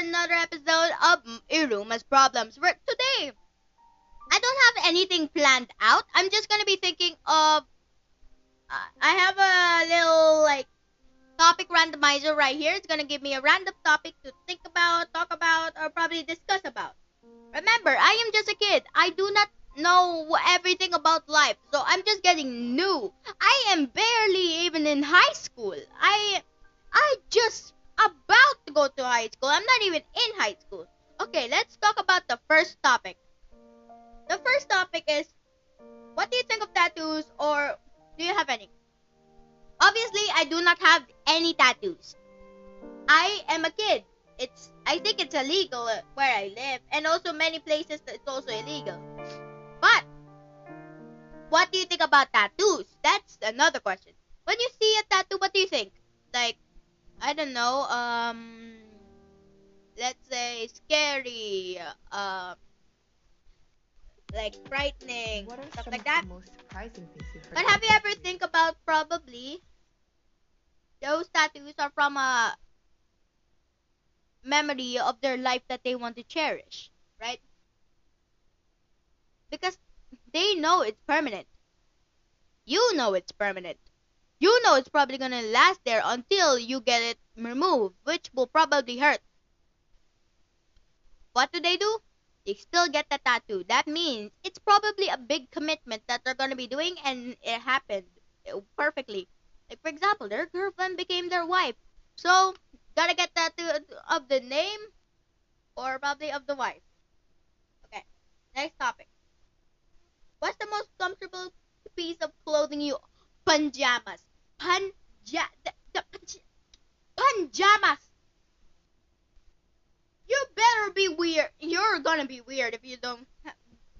another episode of Iruma's Problems. Where today, I don't have anything planned out. I'm just gonna be thinking of. Uh, I have a little like topic randomizer right here. It's gonna give me a random topic to think about, talk about, or probably discuss about. Remember, I am just a kid. I do not know everything about life, so I'm just getting new. I am barely even in high school. I I just about to go to high school. I'm not even in high school. Okay, let's talk about the first topic. The first topic is what do you think of tattoos or do you have any? Obviously, I do not have any tattoos. I am a kid. It's I think it's illegal uh, where I live and also many places that it's also illegal. But what do you think about tattoos? That's another question. When you see a tattoo, what do you think? Like I don't know, um let's say scary, uh like frightening, What are stuff some like that. most surprising things you've heard? But have you ever think about probably those tattoos are from a memory of their life that they want to cherish, right? Because they know it's permanent. You know it's permanent. You know it's probably gonna last there until you get it removed, which will probably hurt. What do they do? They still get the tattoo. That means it's probably a big commitment that they're gonna be doing, and it happened perfectly. Like for example, their girlfriend became their wife, so gotta get tattoo of the name or probably of the wife. Okay, next topic. What's the most comfortable piece of clothing you? Pajamas. Panja. The. You better be weird. You're gonna be weird if you don't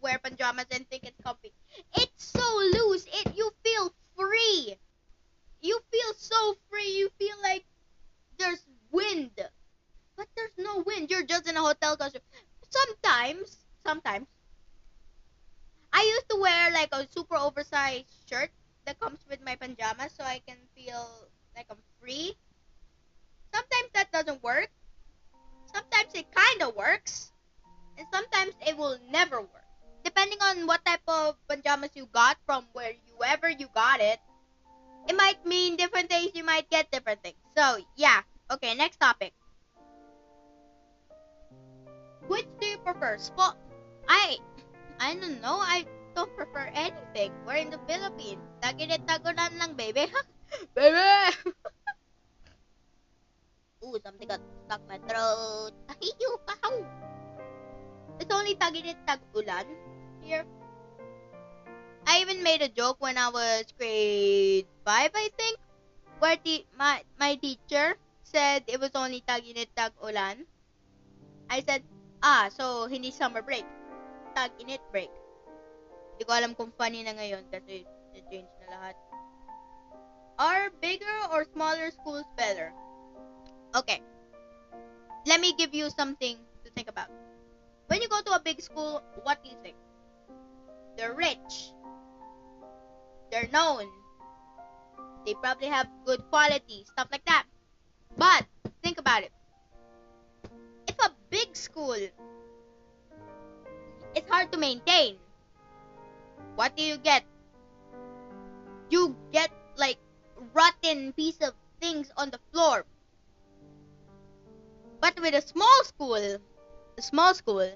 wear pajamas and think it's comfy. It's so loose. It you feel free. You feel so free. You feel like there's wind, but there's no wind. You're just in a hotel costume. Sometimes, sometimes, I used to wear like a super oversized shirt that comes with my pajamas, so I can feel like I'm free. Sometimes that doesn't work. Sometimes it kind of works, and sometimes it will never work. Depending on what type of pajamas you got from where whoever you got it, it might mean different things. You might get different things. So yeah. Okay, next topic. Which do you prefer? Spot? I, I don't know. I don't prefer anything. We're in the Philippines. Taginit tagunan lang, baby. baby! Ooh, something got stuck my throat. Ahiyo, kahaw! It's only taginit tag-ulan here. I even made a joke when I was grade 5, I think, where the, my, my teacher said it was only tag-init, tag-ulan. I said, ah, so hindi summer break. Tag-init break. Hindi ko alam kung funny na ngayon kasi na-change na lahat. Are bigger or smaller schools better? Okay. Let me give you something to think about. When you go to a big school, what do you think? They're rich. They're known. They probably have good quality, stuff like that. But think about it. If a big school it's hard to maintain, what do you get? You get like rotten piece of things on the floor. But with a small school, a small school,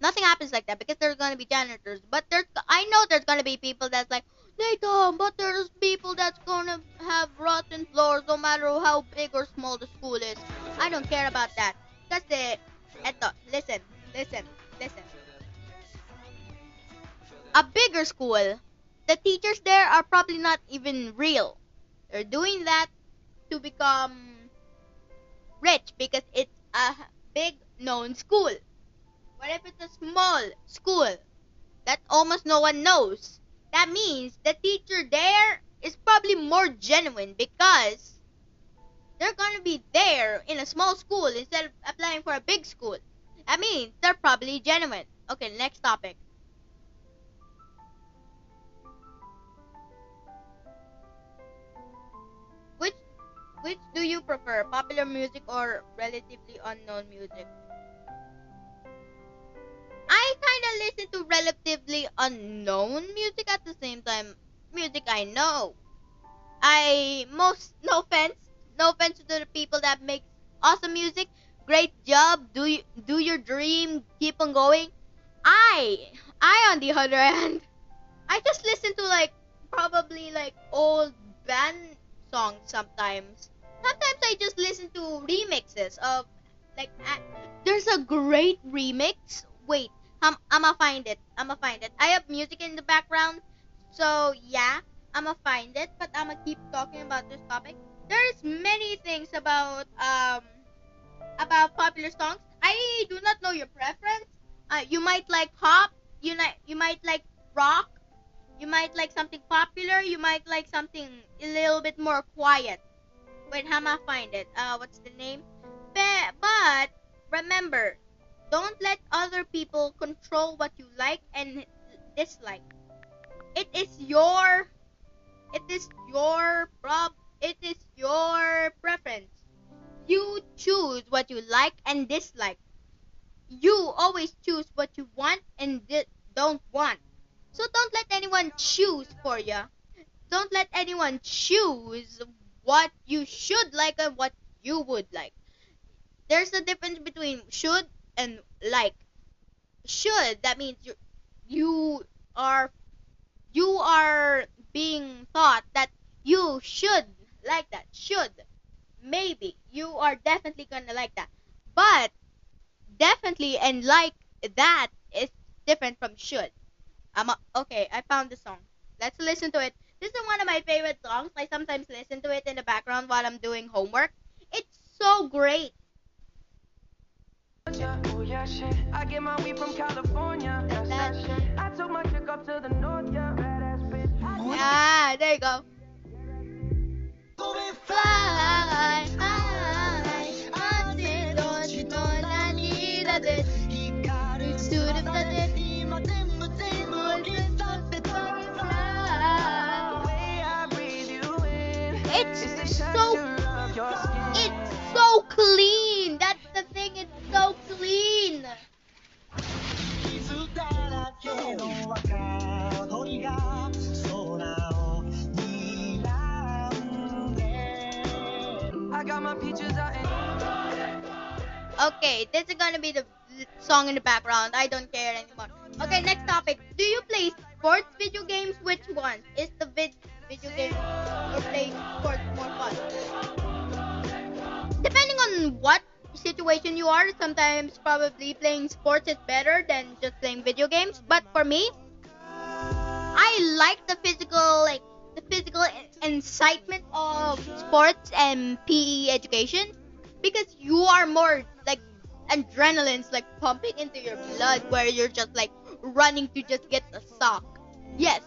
nothing happens like that because there's gonna be janitors. But there's, I know there's gonna be people that's like, Nathan, but there's people that's gonna have rotten floors no matter how big or small the school is. I don't care about that. Kasi, eto, listen, listen, listen. A bigger school, the teachers there are probably not even real. They're doing that to become rich because it's a big known school. What if it's a small school that almost no one knows? That means the teacher there is probably more genuine because they're gonna be there in a small school instead of applying for a big school. That means they're probably genuine. Okay, next topic. Which do you prefer, popular music or relatively unknown music? I kind of listen to relatively unknown music at the same time music I know. I most no offense, no offense to the people that make awesome music. Great job. Do you, do your dream. Keep on going. I I on the other hand, I just listen to like probably like old band songs sometimes. Sometimes I just listen to remixes of like uh, there's a great remix. Wait, I'm I'ma find it. I'ma find it. I have music in the background, so yeah, I'ma find it. But I'ma keep talking about this topic. There's many things about um about popular songs. I do not know your preference. Uh, you might like pop. You might you might like rock. You might like something popular. You might like something a little bit more quiet. Wait, how am I find it? Uh, what's the name? But, but remember, don't let other people control what you like and dislike. It is your, it is your prob, it is your preference. You choose what you like and dislike. You always choose what you want and di- don't want. So don't let anyone choose for you. Don't let anyone choose what you should like and what you would like. There's a difference between should and like. Should that means you you are you are being taught that you should like that. Should maybe you are definitely gonna like that. But definitely and like that is different from should. I'm a, okay. I found the song. Let's listen to it. This is one of my favorite songs. I sometimes listen to it in the background while I'm doing homework. It's so great. Oh yeah, shit. I get my weed from California. That's that shit. I took my chick up to the north, yeah. Okay, this is gonna be the song in the background. I don't care anymore. Okay, next topic. Do you play sports video games? Which one is the vid- video game or playing sports more fun? Depending on what situation you are, sometimes probably playing sports is better than just playing video games. But for me, I like the physical, like the physical incitement of sports and PE education because you are more like adrenaline's like pumping into your blood where you're just like running to just get the sock. Yes,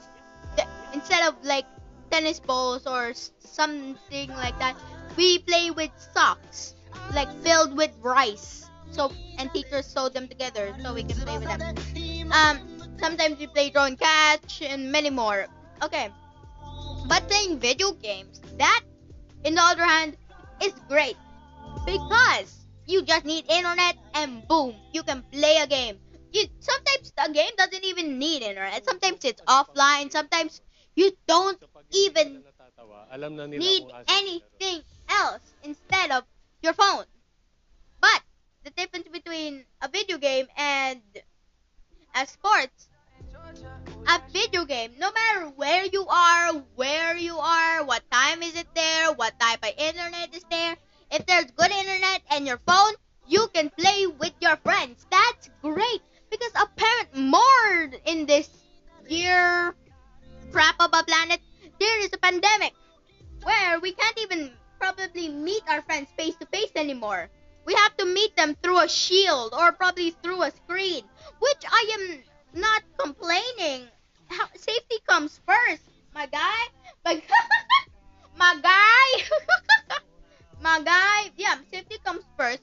th- instead of like tennis balls or something like that, we play with socks like filled with rice. So and teachers sew them together so we can play with them. Um, sometimes we play draw and catch and many more. Okay, but playing video games that, in the other hand, is great because you just need internet and boom, you can play a game. You sometimes the game doesn't even need internet. Sometimes it's offline. Sometimes you don't even need anything else instead of your phone. But the difference between a video game and a sports, a video game, no matter where you are, where you are, what time is it there, what type of internet is there, if there's good internet and your phone, you can play with your friends. That's great because apparent more in this year crap of a planet, there is a pandemic where we can't even probably meet our friends face to face anymore. We have to meet them through a shield or probably through a screen, which I am not complaining. Safety comes first, my guy. My, my guy. my guy. Yeah, safety comes first.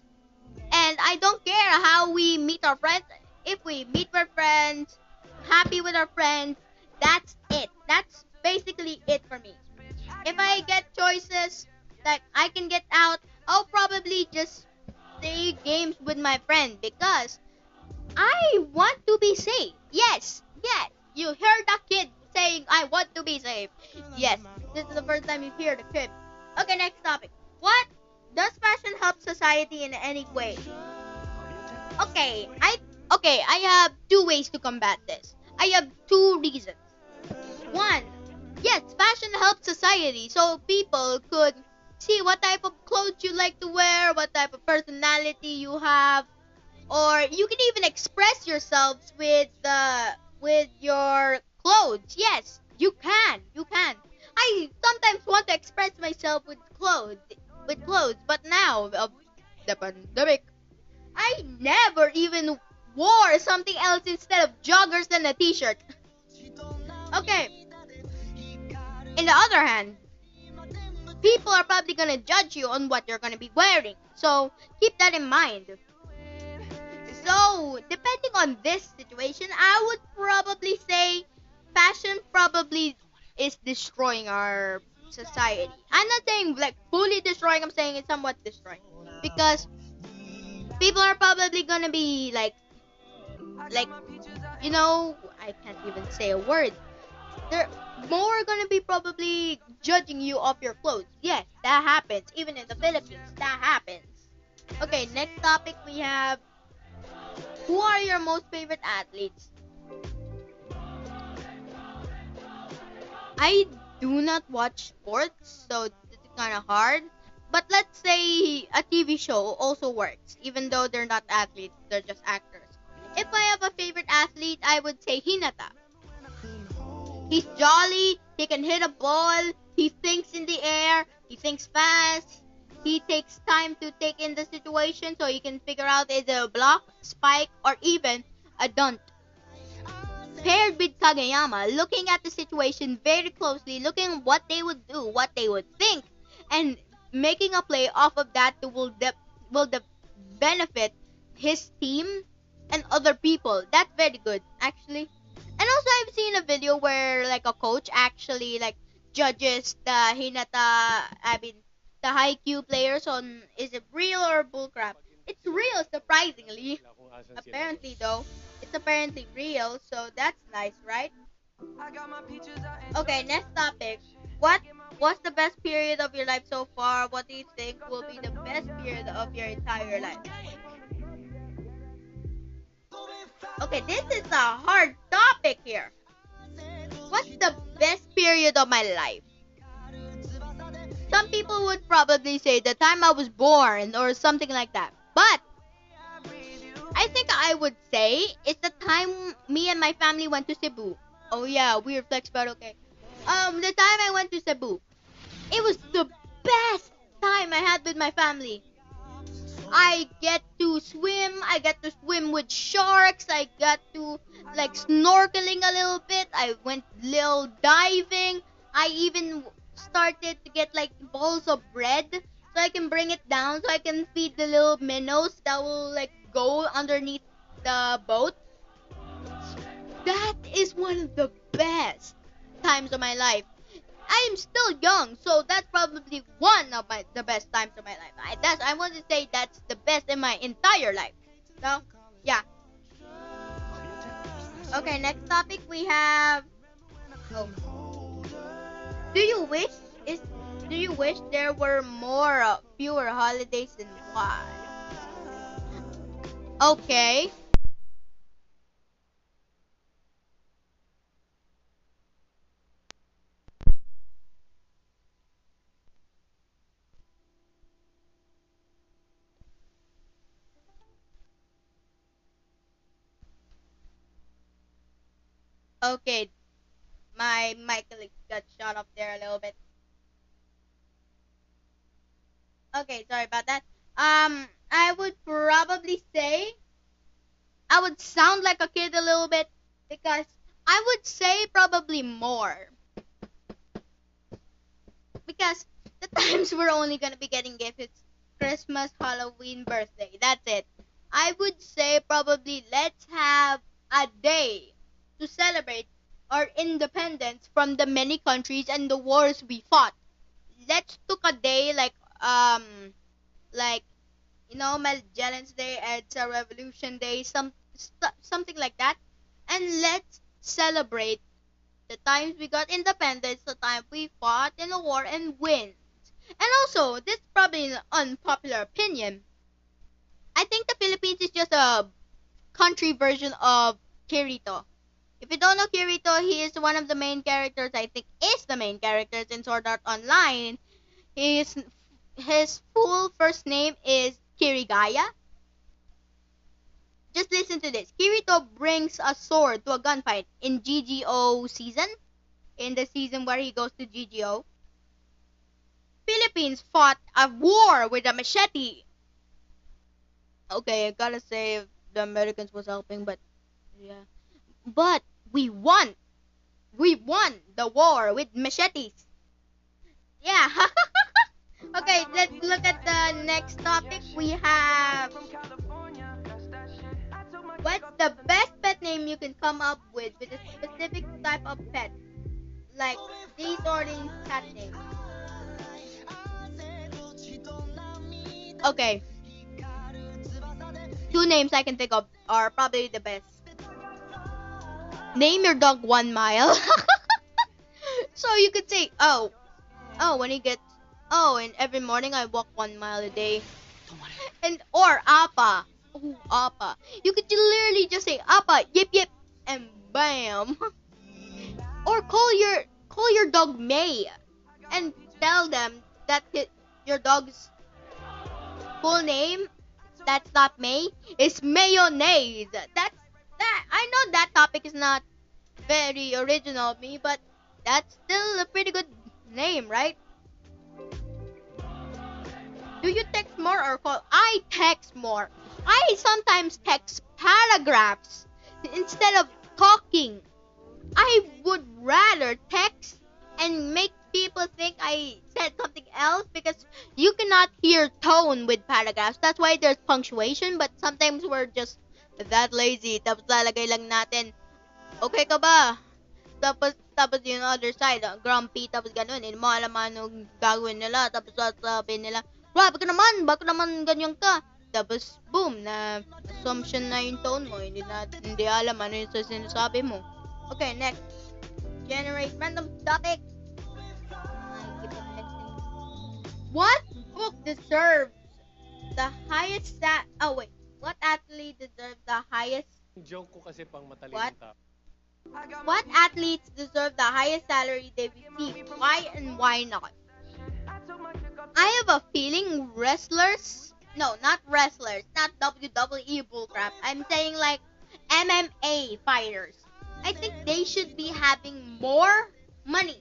And I don't care how we meet our friends. If we meet our friends, happy with our friends, that's it. That's basically it for me. If I get choices that I can get out I'll probably just play games with my friend because I want to be safe. Yes, yes. You hear the kid saying, I want to be safe. Yes, this is the first time you hear the kid. Okay, next topic. What does fashion help society in any way? Okay, I okay, I have two ways to combat this. I have two reasons. One, yes, fashion helps society so people could see what type of clothes you like to wear, what type of personality you have, or you can even express yourselves with the with your clothes. Yes, you can. You can. I sometimes want to express myself with clothes, with clothes, but now of the pandemic, I never even wore something else instead of joggers and a t-shirt. okay. In the other hand, people are probably gonna judge you on what you're gonna be wearing. So keep that in mind. So, depending on this situation, I would probably say fashion probably is destroying our society. I'm not saying like fully destroying, I'm saying it's somewhat destroying. Because people are probably gonna be like like you know, I can't even say a word. They're more gonna be probably judging you off your clothes. Yes, that happens. Even in the Philippines, that happens. Okay, next topic we have who are your most favorite athletes? I do not watch sports, so is kind of hard. But let's say a TV show also works, even though they're not athletes, they're just actors. If I have a favorite athlete, I would say Hinata. He's jolly, he can hit a ball, he thinks in the air, he thinks fast, he takes time to take in the situation so he can figure out either a block, spike, or even a dunt. Paired with Kageyama, looking at the situation very closely, looking what they would do, what they would think, and making a play off of that will de- will de- benefit his team and other people. That's very good, actually. And also, I've seen a video where like a coach actually like judges the Hinata. I mean, the Haikyuu players on is it real or bullcrap? It's real, surprisingly. Apparently, though, it's apparently real, so that's nice, right? Okay, next topic. What was the best period of your life so far? What do you think will be the best period of your entire life? Okay, this is a hard topic here. What's the best period of my life? Some people would probably say the time I was born or something like that. But I think I would say it's the time me and my family went to Cebu. Oh yeah, weird flex, but okay. Um, the time I went to Cebu, it was the best time I had with my family. I get to swim. I get to swim with sharks. I got to like snorkeling a little bit. I went little diving. I even started to get like balls of bread so I can bring it down so I can feed the little minnows that will like go underneath the boat. That is one of the best times of my life. I am still young, so that's probably one of my the best times of my life. I that's I want to say that's the best in my entire life. So yeah. Okay, next topic we have. Oh. Do you wish is do you wish there were more uh, fewer holidays and why? Okay. Okay, my mic got shot off there a little bit. Okay, sorry about that. Um, I would probably say I would sound like a kid a little bit because I would say probably more. Because the times we're only gonna be getting gifts it's Christmas, Halloween, birthday. That's it. I would say probably let's have a day to celebrate our independence from the many countries and the wars we fought. Let's took a day like um like You know, Magellan's Day, EDSA Revolution Day, some st- something like that. And let's celebrate the times we got independence, the time we fought in a war and win. And also, this is probably an unpopular opinion. I think the Philippines is just a country version of Kirito. If you don't know Kirito, he is one of the main characters. I think is the main characters in Sword Art Online. His his full first name is Kirigaya. Just listen to this. Kirito brings a sword to a gunfight in GGO season. In the season where he goes to GGO. Philippines fought a war with a machete. Okay, I gotta say the Americans was helping, but yeah. But we won. We won the war with machetes. Yeah. okay, let's look at the next topic. We have what's the best pet name you can come up with with a specific type of pet? Like these or these cat names. Okay. Two names I can think of are probably the best. Name your dog one mile. so you could say, oh, oh, when he gets, oh, and every morning I walk one mile a day. And or apa, oh, apa. You could literally just say apa, yip yip, and bam. or call your call your dog May, and tell them that your dog's full name that's not May is mayonnaise. That's that. I know that topic is not very original of me, but that's still a pretty good name, right? Do you text more or call? I text more. I sometimes text paragraphs instead of talking. I would rather text and make people think I said something else because you cannot hear tone with paragraphs. That's why there's punctuation, but sometimes we're just that lazy. Tapos lalagay lang natin, okay ka ba? Tapos, tapos yung other side, uh, grumpy, tapos ganun. Hindi mo alam anong gagawin nila. Tapos sasabihin nila, grabe ka naman, bakit naman ganyan ka? Tapos, boom, na assumption na yung tone mo. Hindi, na, hindi alam ano yung sinasabi mo. Okay, next. Generate random topic. What book deserves the highest stat? Oh wait, what athlete deserves the highest? Joke ko kasi pang matalino What? tao. What athletes deserve the highest salary they receive? Why and why not? I have a feeling wrestlers. No, not wrestlers. Not WWE bullcrap. I'm saying like MMA fighters. I think they should be having more money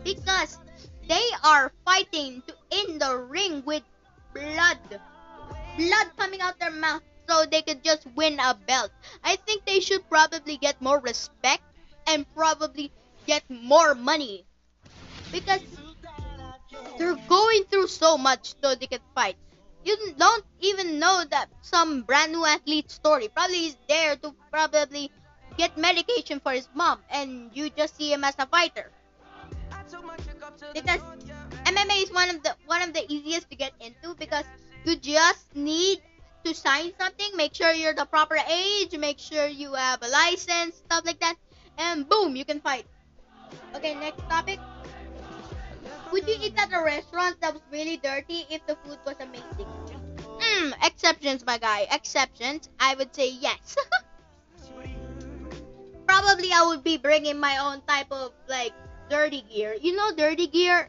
because they are fighting to in the ring with blood blood coming out their mouth so they could just win a belt. I think they should probably get more respect and probably get more money. Because they're going through so much so they can fight. You don't even know that some brand new athlete story. Probably is there to probably get medication for his mom and you just see him as a fighter. Because MMA is one of the one of the easiest to get into because you just need to sign something, make sure you're the proper age, make sure you have a license, stuff like that, and boom, you can fight. Okay, next topic. Would you eat at a restaurant that was really dirty if the food was amazing? Hmm, exceptions, my guy. Exceptions. I would say yes. Probably I would be bringing my own type of like dirty gear. You know, dirty gear.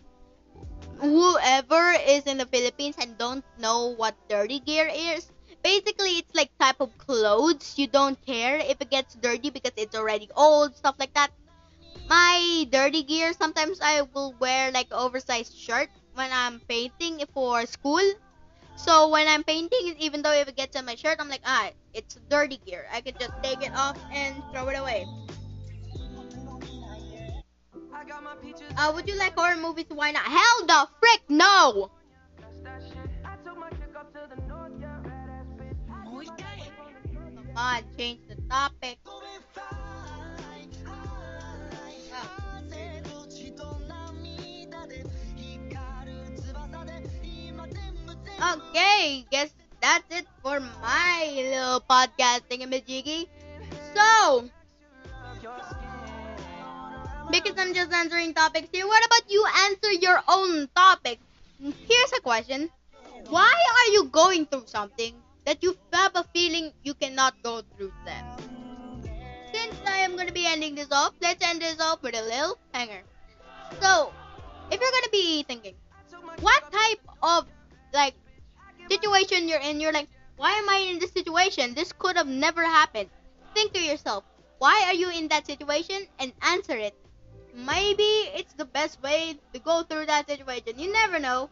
Whoever is in the Philippines and don't know what dirty gear is, basically it's like type of clothes. You don't care if it gets dirty because it's already old, stuff like that. My dirty gear, sometimes I will wear like oversized shirt when I'm painting for school. So when I'm painting, even though if it gets on my shirt, I'm like, ah, it's dirty gear. I could just take it off and throw it away. Uh, would you like horror movies? Why not? Hell the frick no! On, change the topic. Okay, guess that's it for my little podcast thingamajiggy. So, because I'm just answering topics here, what about you answer your own topic? Here's a question. Why are you going through something that you have a feeling you cannot go through them? Since I am going to be ending this off, let's end this off with a little hanger. So, if you're going to be thinking, what type of like situation you're in, you're like, why am I in this situation? This could have never happened. Think to yourself, why are you in that situation and answer it. Maybe it's the best way to go through that situation. You never know.